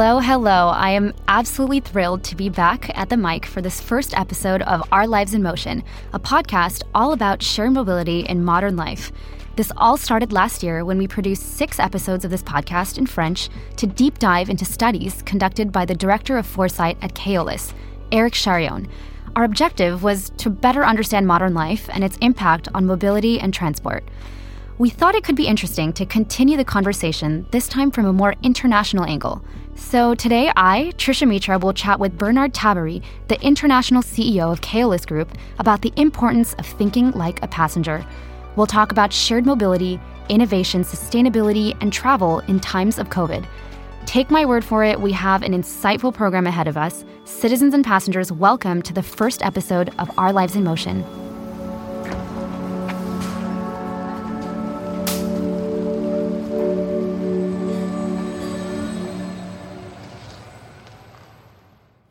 Hello, hello. I am absolutely thrilled to be back at the mic for this first episode of Our Lives in Motion, a podcast all about shared mobility in modern life. This all started last year when we produced six episodes of this podcast in French to deep dive into studies conducted by the Director of Foresight at Keolis, Eric Chareyron. Our objective was to better understand modern life and its impact on mobility and transport. We thought it could be interesting to continue the conversation, this time from a more international angle. So today, I, Trisha Mitra, will chat with Bernard Tabary, the international CEO of Keolis Group, about the importance of thinking like a passenger. We'll talk about shared mobility, innovation, sustainability, and travel in times of COVID. Take my word for it, we have an insightful program ahead of us. Citizens and passengers, welcome to the first episode of Our Lives in Motion.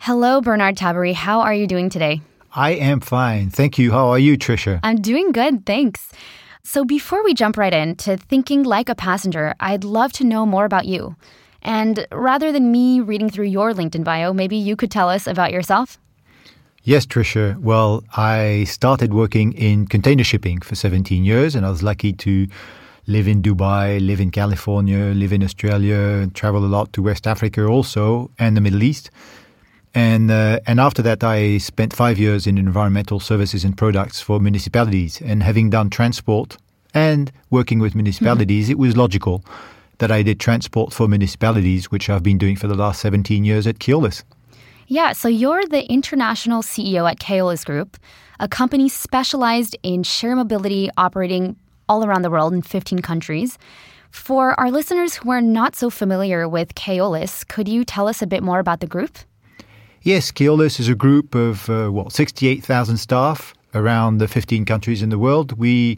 Hello, Bernard Tabary. How are you doing today? I am fine. Thank you. How are you, Trisha? I'm doing good, thanks. So, before we jump right into thinking like a passenger, I'd love to know more about you. And rather than me reading through your LinkedIn bio, maybe you could tell us about yourself? Yes, Trisha. Well, I started working in container shipping for 17 years, and I was lucky to live in Dubai, live in California, live in Australia, travel a lot to West Africa also, and the Middle East. And uh, and after that, I spent five years in environmental services and products for municipalities. And having done transport and working with municipalities, mm-hmm. it was logical that I did transport for municipalities, which I've been doing for the last 17 years at Keolis. Yeah, so you're the international CEO at Keolis Group, a company specialized in share mobility operating all around the world in 15 countries. For our listeners who are not so familiar with Keolis, could you tell us a bit more about the group? Yes, Keolis is a group of, uh, what, 68,000 staff around the 15 countries in the world. We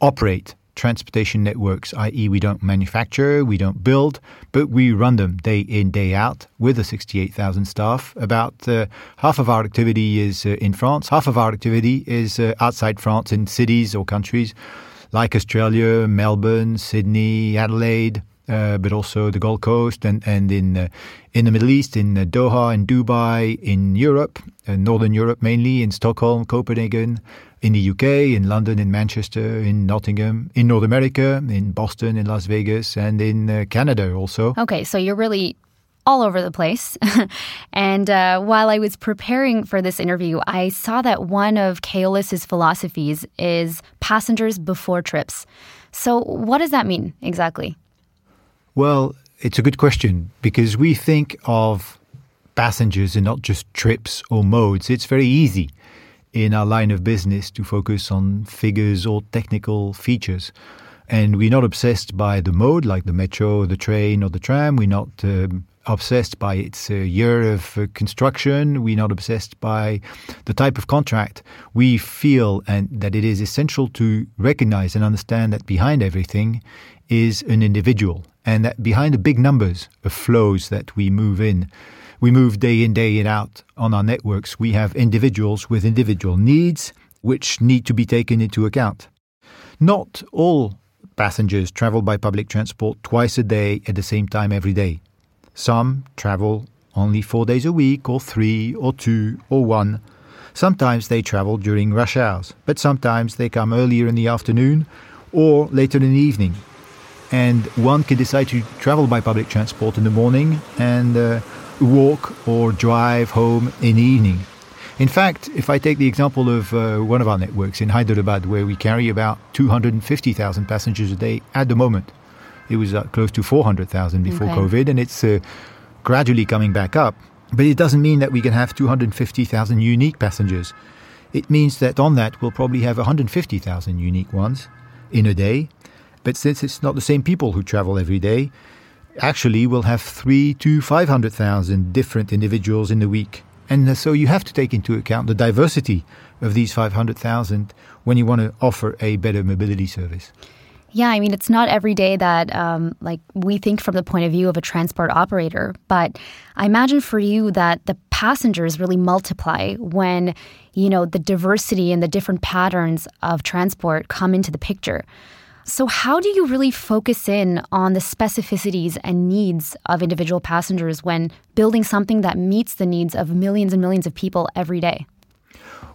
operate transportation networks, i.e., we don't manufacture, we don't build, but we run them day in, day out with the 68,000 staff. About uh, half of our activity is uh, in France, half of our activity is uh, outside France in cities or countries like Australia, Melbourne, Sydney, Adelaide, uh, but also the Gold Coast and and in uh, in the Middle East, in uh, Doha, in Dubai, in Europe, uh, Northern Europe mainly, in Stockholm, Copenhagen, in the UK, in London, in Manchester, in Nottingham, in North America, in Boston, in Las Vegas, and in uh, Canada also. Okay, so you're really all over the place. and uh, while I was preparing for this interview, I saw that one of Keolis's philosophies is passengers before trips. So, what does that mean exactly? Well, it's a good question because we think of passengers and not just trips or modes. It's very easy in our line of business to focus on figures or technical features. And we're not obsessed by the mode like the metro, the train, or the tram. We're not um, obsessed by its uh, year of uh, construction. We're not obsessed by the type of contract. We feel and that it is essential to recognize and understand that behind everything is an individual and that behind the big numbers of flows that we move in, we move day in, day in out on our networks, we have individuals with individual needs which need to be taken into account. Not all passengers travel by public transport twice a day at the same time every day. Some travel only four days a week, or three, or two, or one. Sometimes they travel during rush hours, but sometimes they come earlier in the afternoon or later in the evening and one can decide to travel by public transport in the morning and uh, walk or drive home in the evening. In fact, if I take the example of uh, one of our networks in Hyderabad, where we carry about 250,000 passengers a day at the moment, it was uh, close to 400,000 before okay. COVID, and it's uh, gradually coming back up. But it doesn't mean that we can have 250,000 unique passengers. It means that on that, we'll probably have 150,000 unique ones in a day, but since it's not the same people who travel every day, actually we'll have three to 500,000 different individuals in the week. And uh, so you have to take into account the diversity of these 500,000 when you want to offer a better mobility service. Yeah, I mean, it's not every day that um, like we think from the point of view of a transport operator, but I imagine for you that the passengers really multiply when you know the diversity and the different patterns of transport come into the picture. So, how do you really focus in on the specificities and needs of individual passengers when building something that meets the needs of millions and millions of people every day?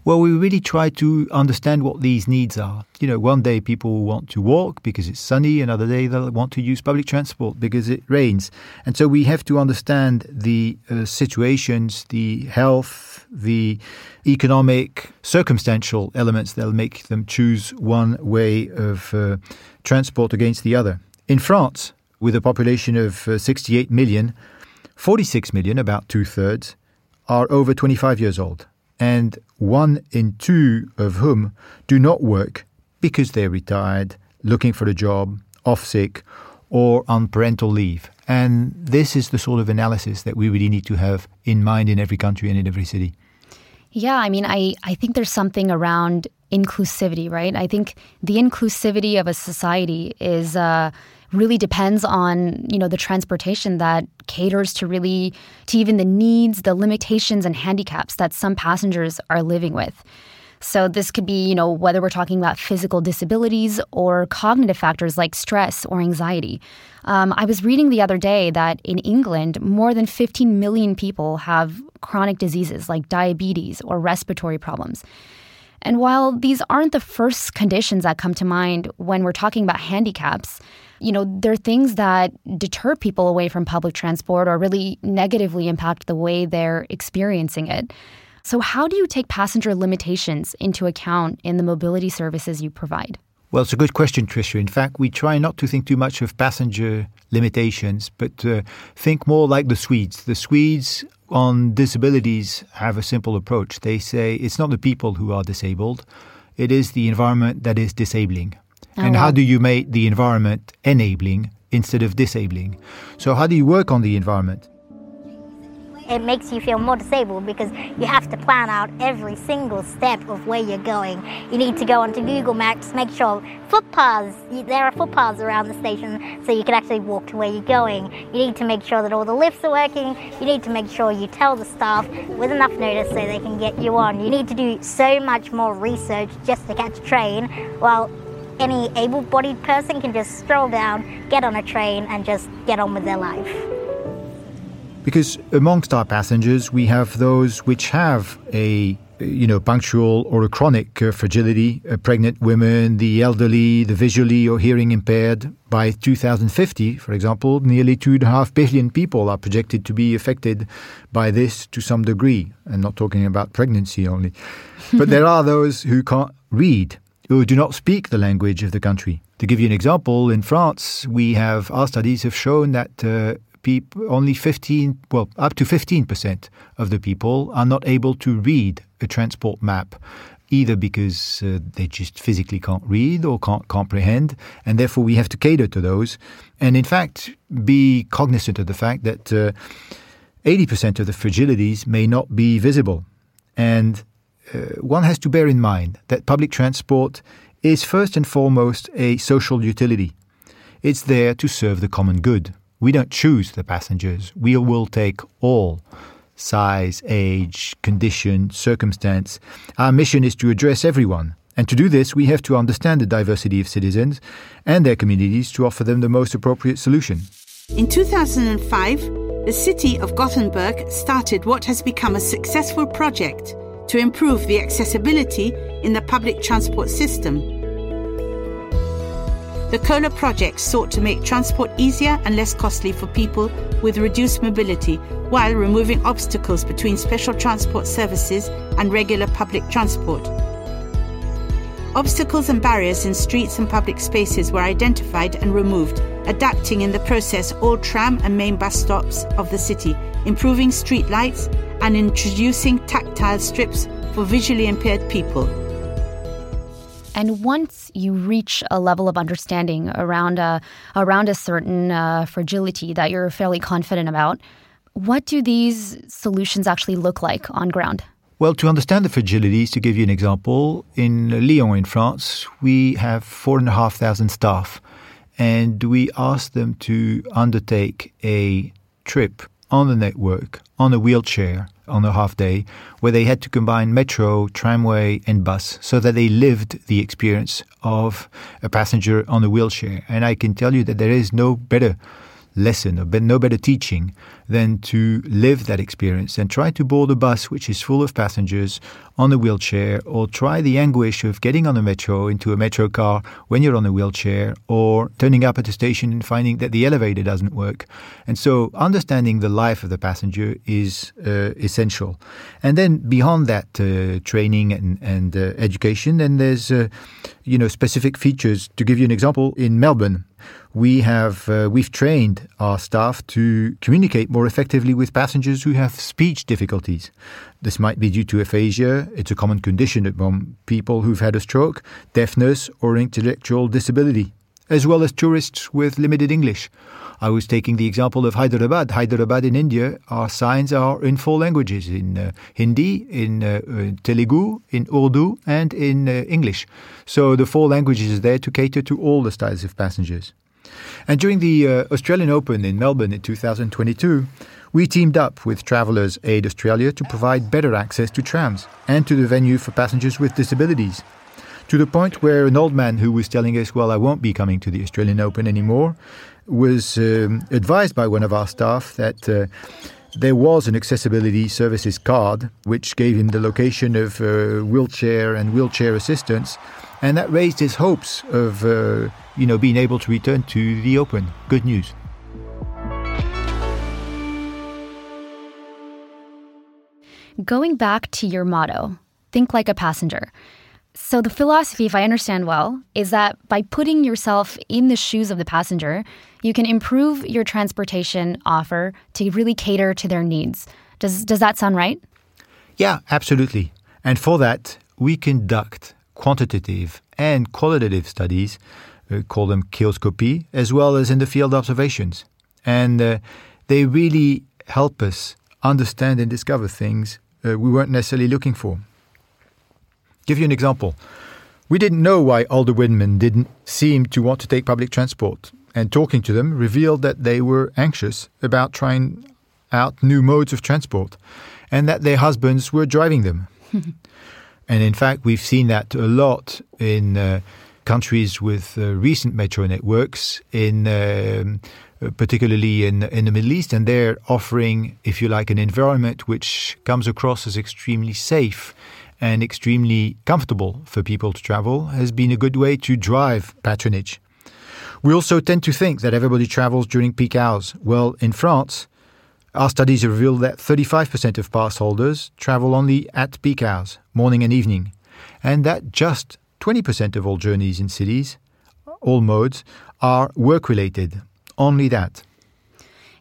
Well, we really try to understand what these needs are. You know, one day people want to walk because it's sunny, another day they'll want to use public transport because it rains. And so we have to understand the uh, situations, the health, the economic, circumstantial elements that'll make them choose one way of uh, transport against the other. In France, with a population of uh, 68 million, 46 million, about two thirds, are over 25 years old and one in two of whom do not work because they're retired, looking for a job, off sick, or on parental leave. And this is the sort of analysis that we really need to have in mind in every country and in every city. Yeah, I mean, I, I think there's something around inclusivity, right? I think the inclusivity of a society is uh, really depends on you know the transportation that caters to really to even the needs, the limitations and handicaps that some passengers are living with. So this could be, you know, whether we're talking about physical disabilities or cognitive factors like stress or anxiety. Um, I was reading the other day that in England, more than 15 million people have chronic diseases like diabetes or respiratory problems. And while these aren't the first conditions that come to mind when we're talking about handicaps, you know, there are things that deter people away from public transport or really negatively impact the way they're experiencing it. So, how do you take passenger limitations into account in the mobility services you provide? Well, it's a good question, Trisha. In fact, we try not to think too much of passenger limitations, but uh, think more like the Swedes. The Swedes on disabilities have a simple approach. They say it's not the people who are disabled, it is the environment that is disabling. Oh, and wow. how do you make the environment enabling instead of disabling? So, how do you work on the environment? it makes you feel more disabled because you have to plan out every single step of where you're going. You need to go onto Google Maps, make sure footpaths, there are footpaths around the station so you can actually walk to where you're going. You need to make sure that all the lifts are working. You need to make sure you tell the staff with enough notice so they can get you on. You need to do so much more research just to catch a train while any able bodied person can just stroll down, get on a train, and just get on with their life. Because amongst our passengers, we have those which have a you know, punctual or a chronic uh, fragility, uh, pregnant women, the elderly, the visually or hearing impaired. By 2050, for example, nearly 2.5 billion people are projected to be affected by this to some degree. I'm not talking about pregnancy only. but there are those who can't read, who do not speak the language of the country. To give you an example, in France, we have our studies have shown that uh, people, only 15, well, up to 15% of the people are not able to read a transport map, either because uh, they just physically can't read or can't comprehend, and therefore we have to cater to those. And in fact, be cognizant of the fact that uh, 80% of the fragilities may not be visible. And Uh, one has to bear in mind that public transport is first and foremost a social utility. It's there to serve the common good. We don't choose the passengers. We will take all size, age, condition, circumstance. Our mission is to address everyone. And to do this, we have to understand the diversity of citizens and their communities to offer them the most appropriate solution. In 2005, the city of Gothenburg started what has become a successful project to improve the accessibility in the public transport system the COLA project sought to make transport easier and less costly for people with reduced mobility while removing obstacles between special transport services and regular public transport. Obstacles and barriers in streets and public spaces were identified and removed, adapting in the process all tram and main bus stops of the city, improving street lights, and introducing tactile strips for visually impaired people. And once you reach a level of understanding around a, around a certain uh, fragility that you're fairly confident about, what do these solutions actually look like on ground? Well, to understand the fragilities, to give you an example, in Lyon, in France, we have four and a half thousand staff, and we ask them to undertake a trip on the network on a wheelchair on a half day where they had to combine metro, tramway, and bus so that they lived the experience of a passenger on a wheelchair. And I can tell you that there is no better lesson or no better teaching than to live that experience and try to board a bus which is full of passengers on a wheelchair or try the anguish of getting on a metro into a metro car when you're on a wheelchair or turning up at a station and finding that the elevator doesn't work. And so understanding the life of the passenger is uh, essential. And then beyond that uh, training and, and uh, education, then there's uh, you know specific features. To give you an example, in Melbourne, we have uh, we've trained our staff to communicate more effectively with passengers who have speech difficulties. This might be due to aphasia. It's a common condition among people who've had a stroke, deafness, or intellectual disability, as well as tourists with limited English. I was taking the example of Hyderabad. Hyderabad in India, our signs are in four languages in uh, Hindi, in uh, uh, Telugu, in Urdu, and in uh, English. So the four languages are there to cater to all the styles of passengers. And during the uh, Australian Open in Melbourne in 2022, we teamed up with Travellers Aid Australia to provide better access to trams and to the venue for passengers with disabilities. To the point where an old man who was telling us, Well, I won't be coming to the Australian Open anymore, was um, advised by one of our staff that. Uh, there was an accessibility services card which gave him the location of uh, wheelchair and wheelchair assistance and that raised his hopes of uh, you know being able to return to the open. Good news. Going back to your motto, think like a passenger. So, the philosophy, if I understand well, is that by putting yourself in the shoes of the passenger, you can improve your transportation offer to really cater to their needs. Does, does that sound right? Yeah, absolutely. And for that, we conduct quantitative and qualitative studies, uh, call them Keoscopy, as well as in the field observations. And uh, they really help us understand and discover things uh, we weren't necessarily looking for. Give you an example. We didn't know why older women didn't seem to want to take public transport, and talking to them revealed that they were anxious about trying out new modes of transport and that their husbands were driving them. And in fact, we've seen that a lot in uh, countries with uh, recent metro networks, in um, particularly in in the Middle East, and they're offering, if you like, an environment which comes across as extremely safe and extremely comfortable for people to travel, has been a good way to drive patronage. We also tend to think that everybody travels during peak hours. Well, in France, our studies have revealed that 35% of pass holders travel only at peak hours, morning and evening, and that just 20% of all journeys in cities, all modes, are work related. Only that.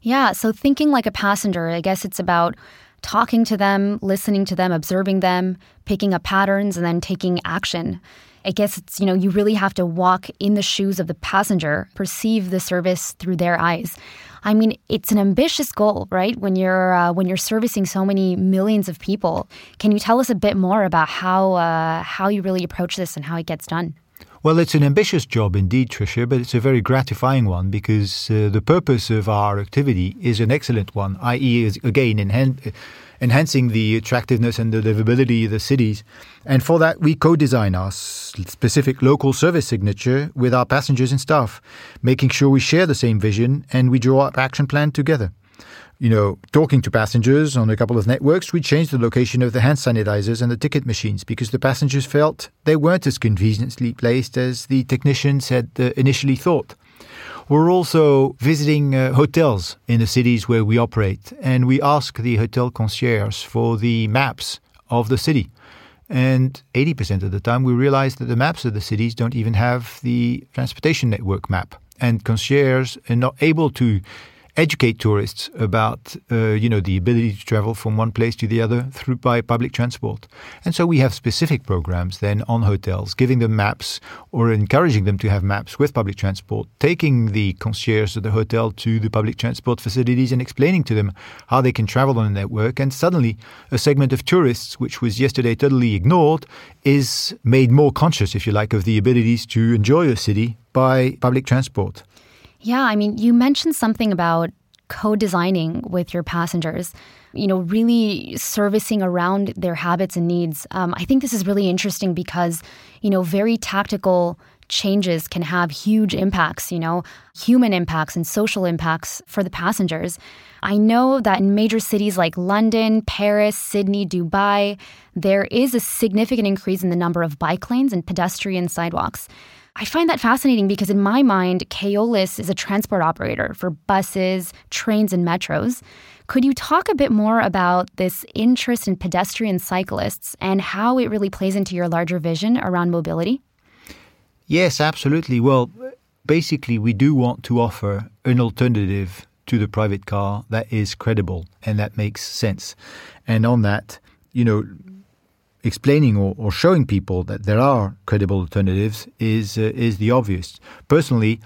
Yeah, so thinking like a passenger, I guess it's about talking to them, listening to them, observing them, picking up patterns, and then taking action. I guess it's, you know, you really have to walk in the shoes of the passenger, perceive the service through their eyes. I mean, it's an ambitious goal, right? When you're uh, when you're servicing so many millions of people, can you tell us a bit more about how uh, how you really approach this and how it gets done? Well, it's an ambitious job indeed, Trisha, but it's a very gratifying one because uh, the purpose of our activity is an excellent one, i.e., again, enhan- enhancing the attractiveness and the livability of the cities. And for that, we co design our specific local service signature with our passengers and staff, making sure we share the same vision and we draw up action plan together you know, talking to passengers on a couple of networks, we changed the location of the hand sanitizers and the ticket machines because the passengers felt they weren't as conveniently placed as the technicians had uh, initially thought. We're also visiting uh, hotels in the cities where we operate, and we ask the hotel concierge for the maps of the city. And 80% of the time, we realize that the maps of the cities don't even have the transportation network map. And concierges are not able to educate tourists about uh, you know the ability to travel from one place to the other through by public transport. And so we have specific programs then on hotels, giving them maps or encouraging them to have maps with public transport, taking the concierge of the hotel to the public transport facilities and explaining to them how they can travel on the network. And suddenly, a segment of tourists, which was yesterday totally ignored, is made more conscious, if you like, of the abilities to enjoy a city by public transport. Yeah, I mean, you mentioned something about co designing with your passengers, you know, really servicing around their habits and needs. Um, I think this is really interesting because, you know, very tactical changes can have huge impacts, you know, human impacts and social impacts for the passengers. I know that in major cities like London, Paris, Sydney, Dubai, there is a significant increase in the number of bike lanes and pedestrian sidewalks. I find that fascinating because, in my mind, Keolis is a transport operator for buses, trains, and metros. Could you talk a bit more about this interest in pedestrian cyclists and how it really plays into your larger vision around mobility? Yes, absolutely. Well, basically, we do want to offer an alternative to the private car that is credible and that makes sense. And on that, you know, explaining or, or showing people that there are credible alternatives is uh, is the obvious. Personally,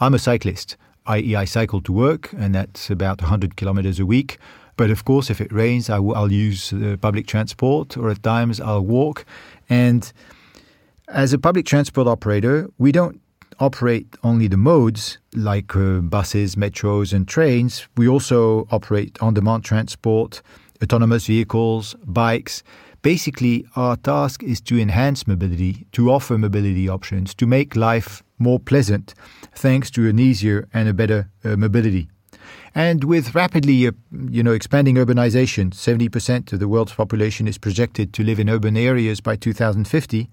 I'm a cyclist, i.e., I cycle to work, and that's about 100 kilometers a week. But of course, if it rains, I w- I'll use uh, public transport, or at times I'll walk. And as a public transport operator, we don't operate only the modes like uh, buses, metros, and trains. We also operate on demand transport, autonomous vehicles, bikes. Basically, our task is to enhance mobility, to offer mobility options, to make life more pleasant thanks to an easier and a better uh, mobility. And with rapidly, uh, you know, expanding urbanization, 70% of the world's population is projected to live in urban areas by 2050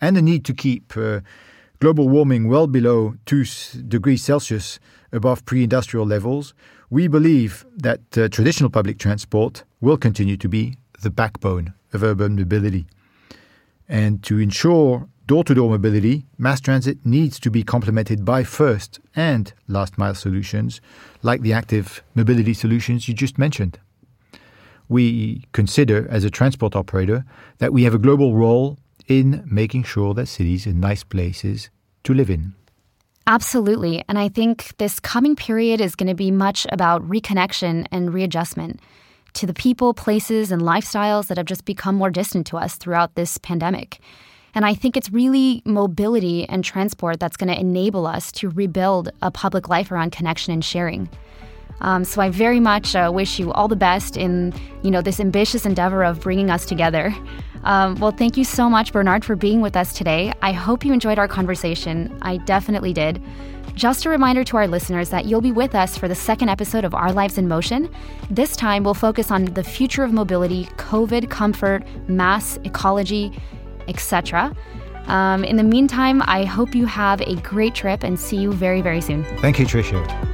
and the need to keep uh, global warming well below 2 degrees Celsius above pre industrial levels, we believe that uh, traditional public transport will continue to be the backbone of urban mobility. And to ensure door to door mobility, mass transit needs to be complemented by first and last mile solutions like the active mobility solutions you just mentioned. We consider, as a transport operator, that we have a global role in making sure that cities are nice places to live in. Absolutely. And I think this coming period is going to be much about reconnection and readjustment to the people, places, and lifestyles that have just become more distant to us throughout this pandemic. And I think it's really mobility and transport that's going to enable us to rebuild a public life around connection and sharing. Um, so I very much uh, wish you all the best in you know this ambitious endeavor of bringing us together. Um, well, thank you so much, Bernard, for being with us today. I hope you enjoyed our conversation. I definitely did. Just a reminder to our listeners that you'll be with us for the second episode of Our Lives in Motion. This time, we'll focus on the future of mobility, COVID, comfort, mass, ecology, etc. Um, in the meantime, I hope you have a great trip and see you very, very soon. Thank you, Trisha.